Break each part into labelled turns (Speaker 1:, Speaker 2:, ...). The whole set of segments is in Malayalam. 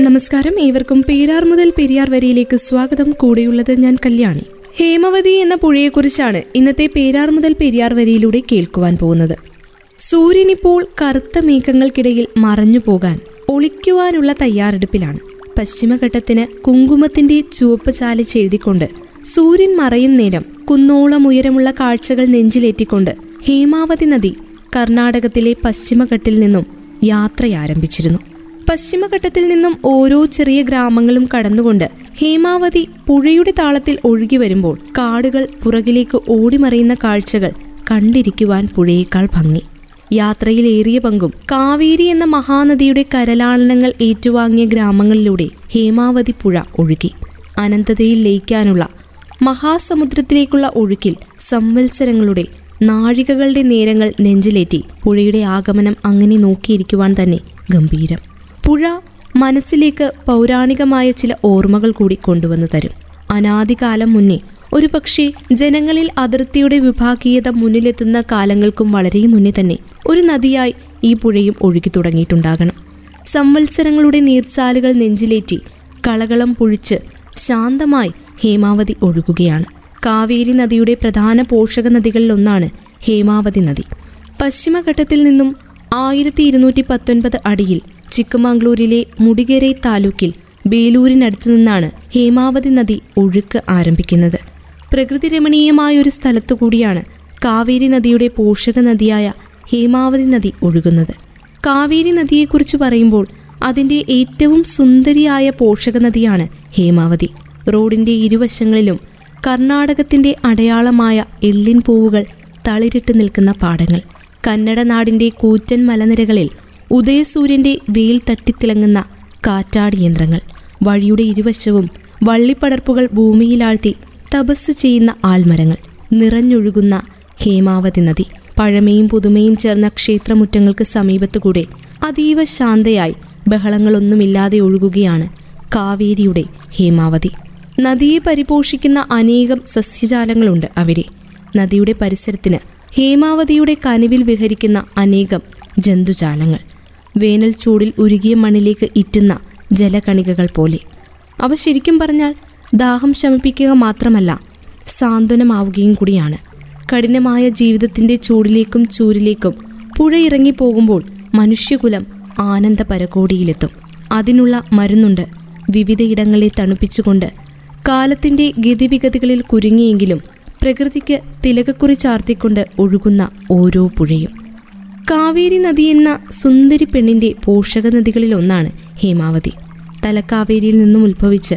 Speaker 1: നമസ്കാരം. ഏവർക്കും പേരാർ മുതൽ പെരിയാർ വരിയിലേക്ക് സ്വാഗതം. കൂടെയുള്ളത് ഞാൻ കല്യാണി. ഹേമവതി എന്ന പുഴയെക്കുറിച്ചാണ് ഇന്നത്തെ പേരാർ മുതൽ പെരിയാർ വരിയിലൂടെ കേൾക്കുവാൻ പോകുന്നത്. സൂര്യനിപ്പോൾ കറുത്ത മേഘങ്ങൾക്കിടയിൽ മറഞ്ഞു പോകാൻ ഒളിക്കുവാനുള്ള തയ്യാറെടുപ്പിലാണ്. പശ്ചിമഘട്ടത്തിന് കുങ്കുമത്തിന്റെ ചുവപ്പ് ചാലിച്ചെഴുതിക്കൊണ്ട് സൂര്യൻ മറയും നേരം കുന്നോളം ഉയരമുള്ള കാഴ്ചകൾ നെഞ്ചിലേറ്റിക്കൊണ്ട് ഹേമാവതി നദി കർണാടകത്തിലെ പശ്ചിമഘട്ടിൽ നിന്നും യാത്രയാരംഭിച്ചിരുന്നു. പശ്ചിമഘട്ടത്തിൽ നിന്നും ഓരോ ചെറിയ ഗ്രാമങ്ങളും കടന്നുകൊണ്ട് ഹേമാവതി പുഴയുടെ താളത്തിൽ ഒഴുകി വരുമ്പോൾ കാടുകൾ പുറകിലേക്ക് ഓടിമറിയുന്ന കാഴ്ചകൾ കണ്ടിരിക്കുവാൻ പുഴയേക്കാൾ ഭംഗി. യാത്രയിൽ ഏറിയ പങ്കും കാവേരി എന്ന മഹാനദിയുടെ കരലാളനങ്ങൾ ഏറ്റുവാങ്ങിയ ഗ്രാമങ്ങളിലൂടെ ഹേമാവതി പുഴ ഒഴുകി. അനന്തതയിൽ ലയിക്കാനുള്ള മഹാസമുദ്രത്തിലേക്കുള്ള ഒഴുക്കിൽ സംവത്സരങ്ങളുടെ നാഴികകളുടെ നേരങ്ങൾ നെഞ്ചിലേറ്റി പുഴയുടെ ആഗമനം അങ്ങനെ നോക്കിയിരിക്കുവാൻ തന്നെ ഗംഭീരം. പുഴ മനസ്സിലേക്ക് പൗരാണികമായ ചില ഓർമ്മകൾ കൂടി കൊണ്ടുവന്നു തരും. അനാദികാലം മുന്നേ ഒരു പക്ഷേ ജനങ്ങളിൽ അതിർത്തിയുടെ വിഭാഗീയത മുന്നിലെത്തുന്ന കാലങ്ങൾക്കും വളരെ മുന്നേ തന്നെ ഒരു നദിയായി ഈ പുഴയും ഒഴുകി തുടങ്ങിയിട്ടുണ്ടാകണം. സംവത്സരങ്ങളുടെ നീർച്ചാലുകൾ നെഞ്ചിലേറ്റി കളകളം പൊഴിച്ച് ശാന്തമായി ഹേമാവതി ഒഴുകുകയാണ്. കാവേരി നദിയുടെ പ്രധാന പോഷക നദികളിലൊന്നാണ് ഹേമാവതി നദി. പശ്ചിമഘട്ടത്തിൽ നിന്നും ആയിരത്തി ഇരുന്നൂറ്റി പത്തൊൻപത് അടിയിൽ ചിക്കമംഗ്ലൂരിലെ മുടികരൈ താലൂക്കിൽ ബേലൂരിനടുത്തു നിന്നാണ് ഹേമാവതി നദി ഒഴുക്ക് ആരംഭിക്കുന്നത്. പ്രകൃതി രമണീയമായൊരു സ്ഥലത്തു കൂടിയാണ് കാവേരി നദിയുടെ പോഷക നദിയായ ഹേമാവതി നദി ഒഴുകുന്നത്. കാവേരി നദിയെക്കുറിച്ച് പറയുമ്പോൾ അതിന്റെ ഏറ്റവും സുന്ദരിയായ പോഷക നദിയാണ് ഹേമാവതി. റോഡിന്റെ ഇരുവശങ്ങളിലും കർണാടകത്തിന്റെ അടയാളമായ എള്ളിൻ പൂവുകൾ തളിരിട്ട് നിൽക്കുന്ന പാടങ്ങൾ. കന്നഡ നാടിന്റെ കൂറ്റൻ മലനിരകളിൽ ഉദയസൂര്യന്റെ വെയിൽ തട്ടിത്തിളങ്ങുന്ന കാറ്റാടി യന്ത്രങ്ങൾ വഴിയുടെ ഇരുവശവും വള്ളിപ്പടർപ്പുകൾ ഭൂമിയിലാഴ്ത്തി തപസ് ചെയ്യുന്ന ആൽമരങ്ങൾ. നിറഞ്ഞൊഴുകുന്ന ഹേമാവതി നദി. പഴമയും പുതുമയും ചേർന്ന ക്ഷേത്രമുറ്റങ്ങൾക്ക് സമീപത്തുകൂടെ അതീവ ശാന്തയായി ബഹളങ്ങളൊന്നുമില്ലാതെ ഒഴുകുകയാണ് കാവേരിയുടെ ഹേമാവതി. നദിയെ പരിപോഷിക്കുന്ന അനേകം സസ്യജാലങ്ങളുണ്ട് അവിടെ. നദിയുടെ പരിസരത്തിന് ഹേമാവതിയുടെ കനിവിൽ വിഹരിക്കുന്ന അനേകം ജന്തുജാലങ്ങൾ. വേനൽ ചൂടിൽ ഉരുകിയ മണ്ണിലേക്ക് ഇറ്റുന്ന ജലകണികകൾ പോലെ. അവ ശരിക്കും പറഞ്ഞാൽ ദാഹം ശമിപ്പിക്കുക മാത്രമല്ല സാന്ത്വനമാവുകയും കൂടിയാണ്. കഠിനമായ ജീവിതത്തിന്റെ ചൂടിലേക്കും ചൂരിലേക്കും പുഴയിറങ്ങി പോകുമ്പോൾ മനുഷ്യകുലം ആനന്ദ പരകോടിയിലെത്തും അതിനുള്ള മരുന്നുണ്ട് വിവിധയിടങ്ങളെ തണുപ്പിച്ചുകൊണ്ട്. കാലത്തിന്റെ ഗതിവിഗതികളിൽ കുരുങ്ങിയെങ്കിലും പ്രകൃതിക്ക് തിലകക്കുറി ചാർത്തിക്കൊണ്ട് ഒഴുകുന്ന ഓരോ പുഴയും. കാവേരി നദി എന്ന സുന്ദരി പെണ്ണിന്റെ പോഷക നദികളിൽ ഒന്നാണ് ഹേമാവതി. തലക്കാവേരിയിൽ നിന്നും ഉത്ഭവിച്ച്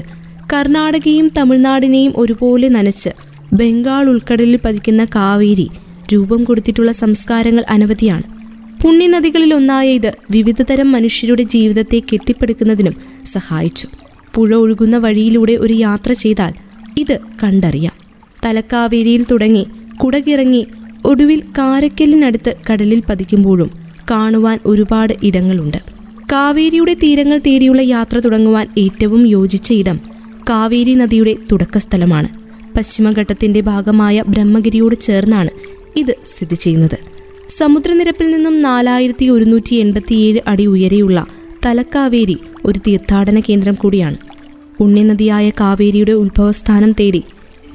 Speaker 1: കർണാടകയും തമിഴ്നാടിനെയും ഒരുപോലെ നനച്ച് ബംഗാൾ ഉൾക്കടലിൽ പതിക്കുന്ന കാവേരി രൂപം കൊടുത്തിട്ടുള്ള സംസ്കാരങ്ങൾ അനവധിയാണ്. പുണ്യനദികളിൽ ഒന്നായ ഇത് വിവിധതരം മനുഷ്യരുടെ ജീവിതത്തെ കെട്ടിപ്പടുക്കുന്നതിനും സഹായിച്ചു. പുഴ ഒഴുകുന്ന വഴിയിലൂടെ ഒരു യാത്ര ചെയ്താൽ ഇത് കണ്ടറിയാം. തലക്കാവേരിയിൽ തുടങ്ങി കുടകിറങ്ങി ഒടുവിൽ കാരക്കല്ലിനടുത്ത് കടലിൽ പതിക്കുമ്പോഴും കാണുവാൻ ഒരുപാട് ഇടങ്ങളുണ്ട്. കാവേരിയുടെ തീരങ്ങൾ തേടിയുള്ള യാത്ര തുടങ്ങുവാൻ ഏറ്റവും യോജിച്ച ഇടം കാവേരി നദിയുടെ തുടക്കസ്ഥലമാണ്. പശ്ചിമഘട്ടത്തിന്റെ ഭാഗമായ ബ്രഹ്മഗിരിയോട് ചേർന്നാണ് ഇത് സ്ഥിതി ചെയ്യുന്നത്. സമുദ്രനിരപ്പിൽ നിന്നും നാലായിരത്തി ഒരുന്നൂറ്റി എൺപത്തിയേഴ് അടി ഉയരെയുള്ള തലക്കാവേരി ഒരു തീർത്ഥാടന കേന്ദ്രം കൂടിയാണ്. പുണ്യനദിയായ കാവേരിയുടെ ഉത്ഭവസ്ഥാനം തേടി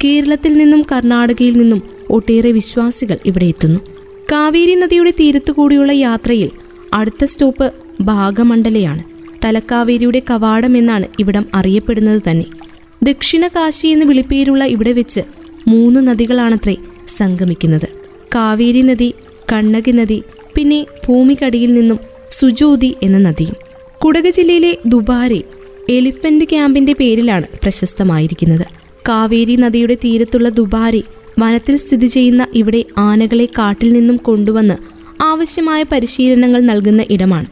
Speaker 1: കേരളത്തിൽ നിന്നും കർണാടകയിൽ നിന്നും ഒട്ടേറെ വിശ്വാസികൾ ഇവിടെ എത്തുന്നു. കാവേരി നദിയുടെ തീരത്തുകൂടിയുള്ള യാത്രയിൽ അടുത്ത സ്റ്റോപ്പ് ഭാഗമണ്ഡലയാണ്. തലക്കാവേരിയുടെ കവാടം എന്നാണ് ഇവിടം അറിയപ്പെടുന്നത് തന്നെ. ദക്ഷിണ കാശി എന്ന് വിളിപ്പേരുള്ള ഇവിടെ വെച്ച് മൂന്ന് നദികളാണത്രേ സംഗമിക്കുന്നത്. കാവേരി നദി കണ്ണകി നദി പിന്നെ ഭൂമിക്കടിയിൽ നിന്നും സുജോതി എന്ന നദിയും. കുടക് ജില്ലയിലെ ദുബാരെ എലിഫന്റ് ക്യാമ്പിന്റെ പേരിലാണ് പ്രശസ്തമായിരിക്കുന്നത്. കാവേരി നദിയുടെ തീരത്തുള്ള ദുബാരി വനത്തിൽ സ്ഥിതി ചെയ്യുന്ന ഇവിടെ ആനകളെ കാട്ടിൽ നിന്നും കൊണ്ടുവന്ന് ആവശ്യമായ പരിശീലനങ്ങൾ നൽകുന്ന ഇടമാണ്.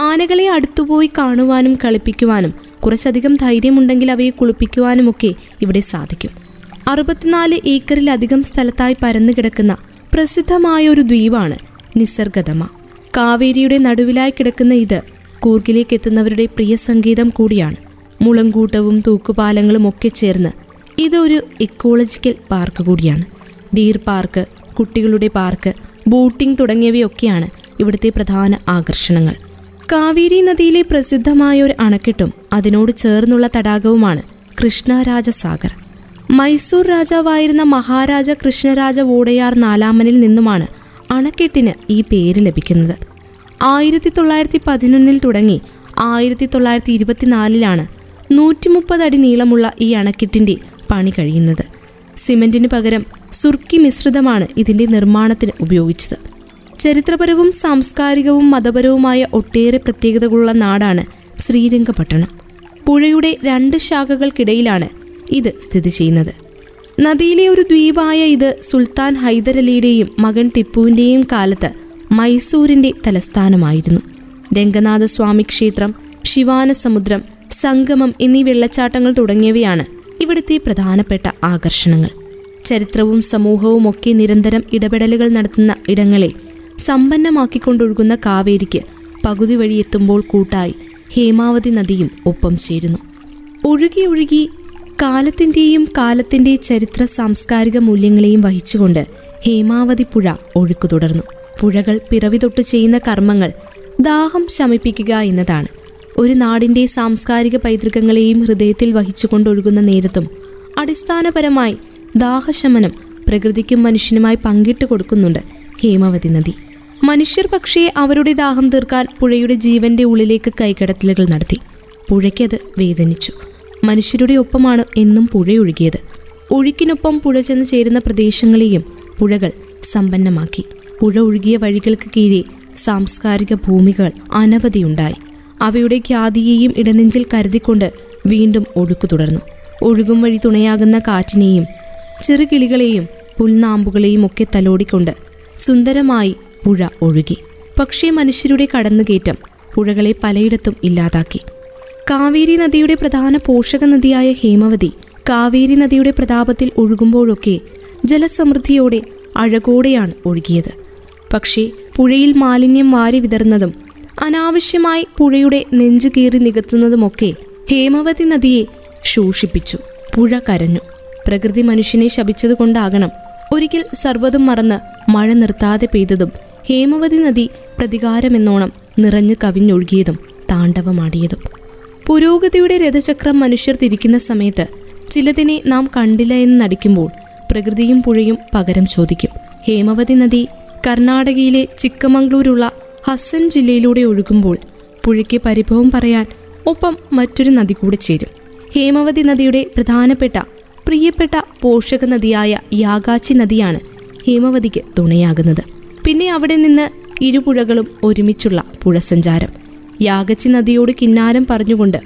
Speaker 1: ആനകളെ അടുത്തുപോയി കാണുവാനും കളിപ്പിക്കുവാനും കുറച്ചധികം ധൈര്യമുണ്ടെങ്കിൽ അവയെ കുളിപ്പിക്കുവാനുമൊക്കെ ഇവിടെ സാധിക്കും. അറുപത്തിനാല് ഏക്കറിലധികം സ്ഥലത്തായി പരന്നു കിടക്കുന്ന പ്രസിദ്ധമായ ഒരു ദ്വീപാണ് നിസർഗതമ കാവേരിയുടെ നടുവിലായി കിടക്കുന്ന ഇത് കൂർഗിലേക്ക് എത്തുന്നവരുടെ പ്രിയ സംഗീതം കൂടിയാണ്. മുളങ്കൂട്ടവും തൂക്കുപാലങ്ങളും ഒക്കെ ചേർന്ന് ഇതൊരു ഇക്കോളജിക്കൽ പാർക്ക് കൂടിയാണ്. ഡീർ പാർക്ക് കുട്ടികളുടെ പാർക്ക് ബോട്ടിംഗ് തുടങ്ങിയവയൊക്കെയാണ് ഇവിടുത്തെ പ്രധാന ആകർഷണങ്ങൾ. കാവേരി നദിയിലെ പ്രസിദ്ധമായ ഒരു അണക്കെട്ടും അതിനോട് ചേർന്നുള്ള തടാകവുമാണ് കൃഷ്ണരാജസാഗർ. മൈസൂർ രാജാവായിരുന്ന മഹാരാജ കൃഷ്ണരാജ വോടയാർ നാലാമനിൽ നിന്നുമാണ് അണക്കെട്ടിന് ഈ പേര് ലഭിക്കുന്നത്. ആയിരത്തി തൊള്ളായിരത്തി പതിനൊന്നിൽ തുടങ്ങി ആയിരത്തി തൊള്ളായിരത്തി ഇരുപത്തിനാലിലാണ് നൂറ്റി മുപ്പത് അടി നീളമുള്ള ഈ അണക്കെട്ടിന്റെ പണി കഴിയുന്നത്. സിമെന്റിന് പകരം സുർക്കി മിശ്രിതമാണ് ഇതിന്റെ നിർമ്മാണത്തിന് ഉപയോഗിച്ചത്. ചരിത്രപരവും സാംസ്കാരികവും മതപരവുമായ ഒട്ടേറെ പ്രത്യേകതകളുള്ള നാടാണ് ശ്രീരംഗപട്ടണം. പുഴയുടെ രണ്ട് ശാഖകൾക്കിടയിലാണ് ഇത് സ്ഥിതി ചെയ്യുന്നത്. നദിയിലെ ഒരു ദ്വീപായ ഇത് സുൽത്താൻ ഹൈദരലിയുടെയും മകൻ ടിപ്പുവിന്റെയും കാലത്ത് മൈസൂരിന്റെ തലസ്ഥാനമായിരുന്നു. രംഗനാഥസ്വാമി ക്ഷേത്രം ശിവാനസമുദ്രം സംഗമം എന്നീ വെള്ളച്ചാട്ടങ്ങൾ തുടങ്ങിയവയാണ് ഇവിടുത്തെ പ്രധാനപ്പെട്ട ആകർഷണങ്ങൾ. ചരിത്രവും സമൂഹവും ഒക്കെ നിരന്തരം ഇടപെടലുകൾ നടത്തുന്ന ഇടങ്ങളെ സമ്പന്നമാക്കിക്കൊണ്ടൊഴുകുന്ന കാവേരിക്ക് പകുതി വഴി എത്തുമ്പോൾ കൂട്ടായി ഹേമാവതി നദിയും ഒപ്പം ചേരുന്നു. ഒഴുകി ഒഴുകി കാലത്തിന്റെയും കാലത്തിന്റെ ചരിത്ര സാംസ്കാരിക മൂല്യങ്ങളെയും വഹിച്ചുകൊണ്ട് ഹേമാവതി പുഴ ഒഴുക്കു തുടർന്നു പുഴകൾ പിറവി തൊട്ട് ചെയ്യുന്ന കർമ്മങ്ങൾ ദാഹം ശമിപ്പിക്കുക എന്നതാണ്. ഒരു നാടിന്റെ സാംസ്കാരിക പൈതൃകങ്ങളെയും ഹൃദയത്തിൽ വഹിച്ചുകൊണ്ടൊഴുകുന്ന നേരത്തും അടിസ്ഥാനപരമായി ദാഹശമനം പ്രകൃതിക്കും മനുഷ്യനുമായി പങ്കിട്ട് കൊടുക്കുന്നുണ്ട് ഹേമവതി നദി. മനുഷ്യർ പക്ഷേ അവരുടെ ദാഹം തീർക്കാൻ പുഴയുടെ ജീവന്റെ ഉള്ളിലേക്ക് കൈകടത്തലുകൾ നടത്തി. പുഴയ്ക്കത് വേദനിച്ചു. മനുഷ്യരുടെ ഒപ്പമാണ് എന്നും പുഴയൊഴുകിയത്. ഒഴുക്കിനൊപ്പം പുഴ ചെന്ന് ചേരുന്ന പ്രദേശങ്ങളെയും പുഴകൾ സമ്പന്നമാക്കി. പുഴ ഒഴുകിയ വഴികൾക്ക് കീഴെ സാംസ്കാരിക ഭൂമികൾ അനവധിയുണ്ടായി. അവയുടെ ഖ്യാതിയെയും ഇടനെഞ്ചിൽ കരുതിക്കൊണ്ട് വീണ്ടും ഒഴുക്കു തുടർന്നു. ഒഴുകും വഴി തുണയാകുന്ന കാറ്റിനെയും ചെറുകിളികളെയും പുൽനാമ്പുകളെയും ഒക്കെ തലോടിക്കൊണ്ട് സുന്ദരമായി പുഴ ഒഴുകി. പക്ഷേ മനുഷ്യരുടെ കടന്നുകയറ്റം പുഴകളെ പലയിടത്തും ഇല്ലാതാക്കി. കാവേരി നദിയുടെ പ്രധാന പോഷക നദിയായ ഹേമവതി കാവേരി നദിയുടെ പ്രതാപത്തിൽ ഒഴുകുമ്പോഴൊക്കെ ജലസമൃദ്ധിയോടെ അഴകോടെയാണ് ഒഴുകിയത്. പക്ഷേ പുഴയിൽ മാലിന്യം വാരി വിതറുന്നതും അനാവശ്യമായി പുഴയുടെ നെഞ്ചു കീറി നികത്തുന്നതുമൊക്കെ ഹേമവതി നദിയെ ശോഷിപ്പിച്ചു. പുഴ കരഞ്ഞു. പ്രകൃതി മനുഷ്യനെ ശപിച്ചതുകൊണ്ടാകണം ഒരിക്കൽ സർവതും മറന്ന് മഴ നിർത്താതെ പെയ്തതും ഹേമവതി നദി പ്രതികാരമെന്നോണം നിറഞ്ഞു കവിഞ്ഞൊഴുകിയതും താണ്ഡവമാടിയതും. പുരോഗതിയുടെ രഥചക്രം മനുഷ്യർ തിരിക്കുന്ന സമയത്ത് ചിലതിനെ നാം കണ്ടില്ല എന്ന് നടിക്കുമ്പോൾ പ്രകൃതിയും പുഴയും പകരം ചോദിക്കും. ഹേമവതി നദി കർണാടകയിലെ ചിക്കമംഗ്ലൂരുള്ള ഹസൻ ജില്ലയിലൂടെ ഒഴുകുമ്പോൾ പുഴയ്ക്ക് പരിഭവം പറയാൻ ഒപ്പം മറ്റൊരു നദി കൂടെ ചേരും. ഹേമവതി നദിയുടെ പ്രധാനപ്പെട്ട പ്രിയപ്പെട്ട പോഷക നദിയായ യാഗാച്ചി നദിയാണ് ഹേമവതിക്ക് തുണയാകുന്നത്. പിന്നെ അവിടെ നിന്ന് ഇരുപുഴകളും ഒരുമിച്ചുള്ള പുഴസഞ്ചാരം. യാഗച്ചി നദിയോട് കിന്നാരം പറഞ്ഞുകൊണ്ട്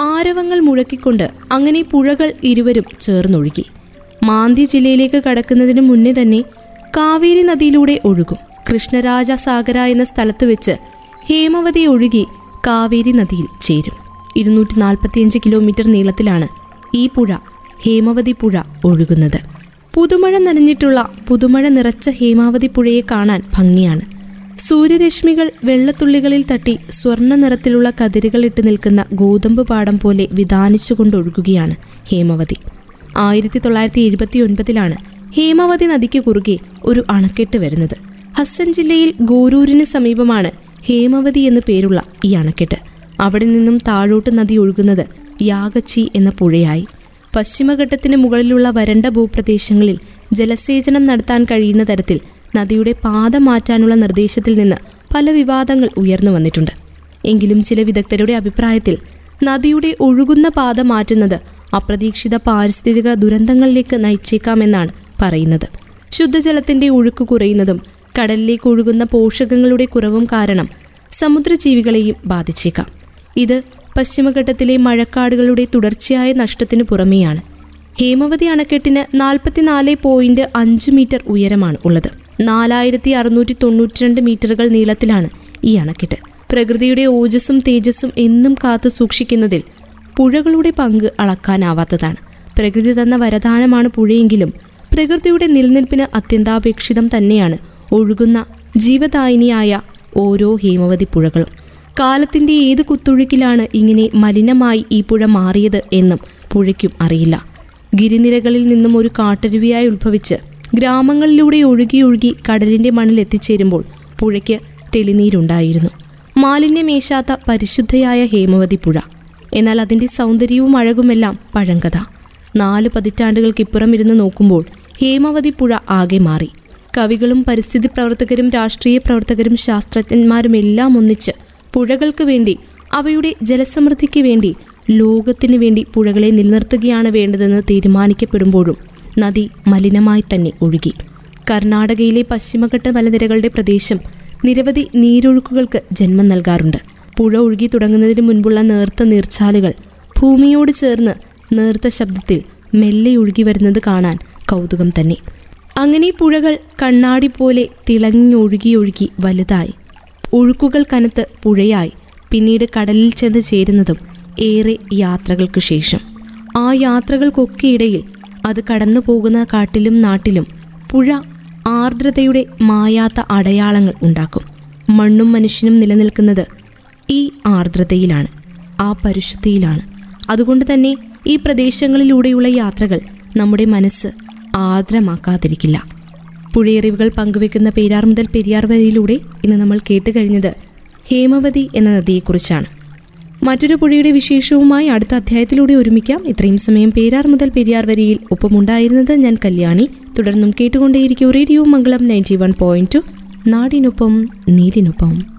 Speaker 1: ആരവങ്ങൾ മുഴക്കിക്കൊണ്ട് അങ്ങനെ പുഴകൾ ഇരുവരും ചേർന്നൊഴുകി. മാന്തി ജില്ലയിലേക്ക് കടക്കുന്നതിന് മുന്നേ തന്നെ കാവേരി നദിയിലൂടെ ഒഴുകും. കൃഷ്ണരാജ സാഗര എന്ന സ്ഥലത്ത് വെച്ച് ഹേമവതി ഒഴുകി കാവേരി നദിയിൽ ചേരും. ഇരുന്നൂറ്റി നാൽപ്പത്തിയഞ്ച് കിലോമീറ്റർ നീളത്തിലാണ് ഈ പുഴ ഹേമവതി പുഴ ഒഴുകുന്നത്. പുതുമഴ നനഞ്ഞിട്ടുള്ള പുതുമഴ നിറച്ച ഹേമാവതി പുഴയെ കാണാൻ ഭംഗിയാണ്. സൂര്യരശ്മികൾ വെള്ളത്തുള്ളികളിൽ തട്ടി സ്വർണ നിറത്തിലുള്ള കതിരുകൾ ഇട്ട് നിൽക്കുന്ന ഗോതമ്പ് പാടം പോലെ വിധാനിച്ചുകൊണ്ടൊഴുകുകയാണ് ഹേമവതി. ആയിരത്തി തൊള്ളായിരത്തി എഴുപത്തി ഒൻപതിലാണ് ഹേമവതി നദിക്ക് കുറുകെ ഒരു അണക്കെട്ട് വരുന്നത്. ഹസ്സൻ ജില്ലയിൽ ഗോരൂരിന് സമീപമാണ് ഹേമവതി എന്ന് പേരുള്ള ഈ അണക്കെട്ട്. അവിടെ നിന്നും താഴോട്ട് നദി ഒഴുകുന്നത് യാഗച്ചി എന്ന പുഴയായി. പശ്ചിമഘട്ടത്തിന് മുകളിലുള്ള വരണ്ട ഭൂപ്രദേശങ്ങളിൽ ജലസേചനം നടത്താൻ കഴിയുന്ന തരത്തിൽ നദിയുടെ പാത മാറ്റാനുള്ള നിർദ്ദേശത്തിൽ നിന്ന് പല വിവാദങ്ങൾ ഉയർന്നു വന്നിട്ടുണ്ട്. എങ്കിലും ചില വിദഗ്ധരുടെ അഭിപ്രായത്തിൽ നദിയുടെ ഒഴുകുന്ന പാത മാറ്റുന്നത് അപ്രതീക്ഷിത പാരിസ്ഥിതിക ദുരന്തങ്ങളിലേക്ക് നയിച്ചേക്കാമെന്നാണ് പറയുന്നത്. ശുദ്ധജലത്തിന്റെ ഒഴുക്ക് കുറയുന്നതും കടലിലേക്ക് ഒഴുകുന്ന പോഷകങ്ങളുടെ കുറവും കാരണം സമുദ്രജീവികളെയും ബാധിച്ചേക്കാം. ഇത് പശ്ചിമഘട്ടത്തിലെ മഴക്കാടുകളുടെ തുടർച്ചയായ നഷ്ടത്തിനു പുറമെയാണ്. ഹേമവതി അണക്കെട്ടിന് നാൽപ്പത്തിനാല് പോയിന്റ് അഞ്ച് മീറ്റർ ഉയരമാണ് ഉള്ളത്. നാലായിരത്തി അറുന്നൂറ്റി തൊണ്ണൂറ്റിരണ്ട് മീറ്ററുകൾ നീളത്തിലാണ് ഈ അണക്കെട്ട്. പ്രകൃതിയുടെ ഓജസ്സും തേജസ്സും എന്നും കാത്തു സൂക്ഷിക്കുന്നതിൽ പുഴകളുടെ പങ്ക് അളക്കാനാവാത്തതാണ്. പ്രകൃതി തന്ന വരദാനമാണ് പുഴയെങ്കിലും പ്രകൃതിയുടെ നിലനിൽപ്പിന് അത്യന്താപേക്ഷിതം തന്നെയാണ് ഒഴുകുന്ന ജീവദായിനിയായ ഓരോ ഹേമവതി പുഴകളും. കാലത്തിന്റെ ഏത് കുത്തൊഴുക്കിലാണ് ഇങ്ങനെ മലിനമായി ഈ പുഴ മാറിയത് എന്നും പുഴയ്ക്കും അറിയില്ല. ഗിരിനിരകളിൽ നിന്നും ഒരു കാട്ടരുവിയായി ഉത്ഭവിച്ച് ഗ്രാമങ്ങളിലൂടെ ഒഴുകി ഒഴുകി കടലിന്റെ മണ്ണിൽ എത്തിച്ചേരുമ്പോൾ പുഴയ്ക്ക് തെളിനീരുണ്ടായിരുന്നു. മാലിന്യമേശാത്ത പരിശുദ്ധയായ ഹേമവതി പുഴ. എന്നാൽ അതിന്റെ സൗന്ദര്യവും അഴകുമെല്ലാം പഴങ്കഥ. നാല് പതിറ്റാണ്ടുകൾക്കിപ്പുറം ഇരുന്ന് നോക്കുമ്പോൾ ഹേമവതി പുഴ ആകെ മാറി. കവികളും പരിസ്ഥിതി പ്രവർത്തകരും രാഷ്ട്രീയ പ്രവർത്തകരും ശാസ്ത്രജ്ഞന്മാരും എല്ലാം ഒന്നിച്ച് പുഴകൾക്ക് വേണ്ടി അവയുടെ ജലസമൃദ്ധിക്ക് വേണ്ടി ലോകത്തിനു വേണ്ടി പുഴകളെ നിലനിർത്തുകയാണ് വേണ്ടതെന്ന് തീരുമാനിക്കപ്പെടുമ്പോഴും നദി മലിനമായി തന്നെ ഒഴുകി. കർണാടകയിലെ പശ്ചിമഘട്ട മലനിരകളുടെ പ്രദേശം നിരവധി നീരൊഴുക്കുകൾക്ക് ജന്മം നൽകാറുണ്ട്. പുഴ ഒഴുകി തുടങ്ങുന്നതിന് മുൻപുള്ള നേർത്ത നീർച്ചാലുകൾ ഭൂമിയോട് ചേർന്ന് നേർത്ത ശബ്ദത്തിൽ മെല്ലെ ഒഴുകി വരുന്നത് കാണാൻ കൗതുകം തന്നെ. അങ്ങനെ പുഴകൾ കണ്ണാടി പോലെ തിളങ്ങിയൊഴുകിയൊഴുകി വലുതായി. ഒഴുക്കുകൾ കനത്ത് പുഴയായി. പിന്നീട് കടലിൽ ചെന്ന് ചേരുന്നതും ഏറെ യാത്രകൾക്ക് ശേഷം. ആ യാത്രകൾക്കൊക്കെ ഇടയിൽ അത് കടന്നു പോകുന്ന കാട്ടിലും നാട്ടിലും പുഴ ആർദ്രതയുടെ മായാത്ത അടയാളങ്ങൾ ഉണ്ടാക്കും. മണ്ണും മനുഷ്യനും നിലനിൽക്കുന്നത് ഈ ആർദ്രതയിലാണ് ആ പരിശുദ്ധിയിലാണ്. അതുകൊണ്ട് തന്നെ ഈ പ്രദേശങ്ങളിലൂടെയുള്ള യാത്രകൾ നമ്മുടെ മനസ്സ് ആർദ്രമാക്കാതിരിക്കില്ല പുഴയറിവുകൾ പങ്കുവെക്കുന്ന പേരാർ മുതൽ പെരിയാർ വരയിലൂടെ ഇന്ന് നമ്മൾ കേട്ട് കഴിഞ്ഞത് ഹേമവതി എന്ന നദിയെക്കുറിച്ചാണ്. മറ്റൊരു പുഴയുടെ വിശേഷവുമായി അടുത്ത അധ്യായത്തിലൂടെ ഒരുമിക്കാം. ഇത്രയും സമയം പേരാർ മുതൽ പെരിയാർ വരിയിൽ ഒപ്പമുണ്ടായിരുന്നത് ഞാൻ കല്യാണി. തുടർന്നും കേട്ടുകൊണ്ടേയിരിക്കും radio Mangalam ninety one point നാടിനൊപ്പം നീരിനൊപ്പം.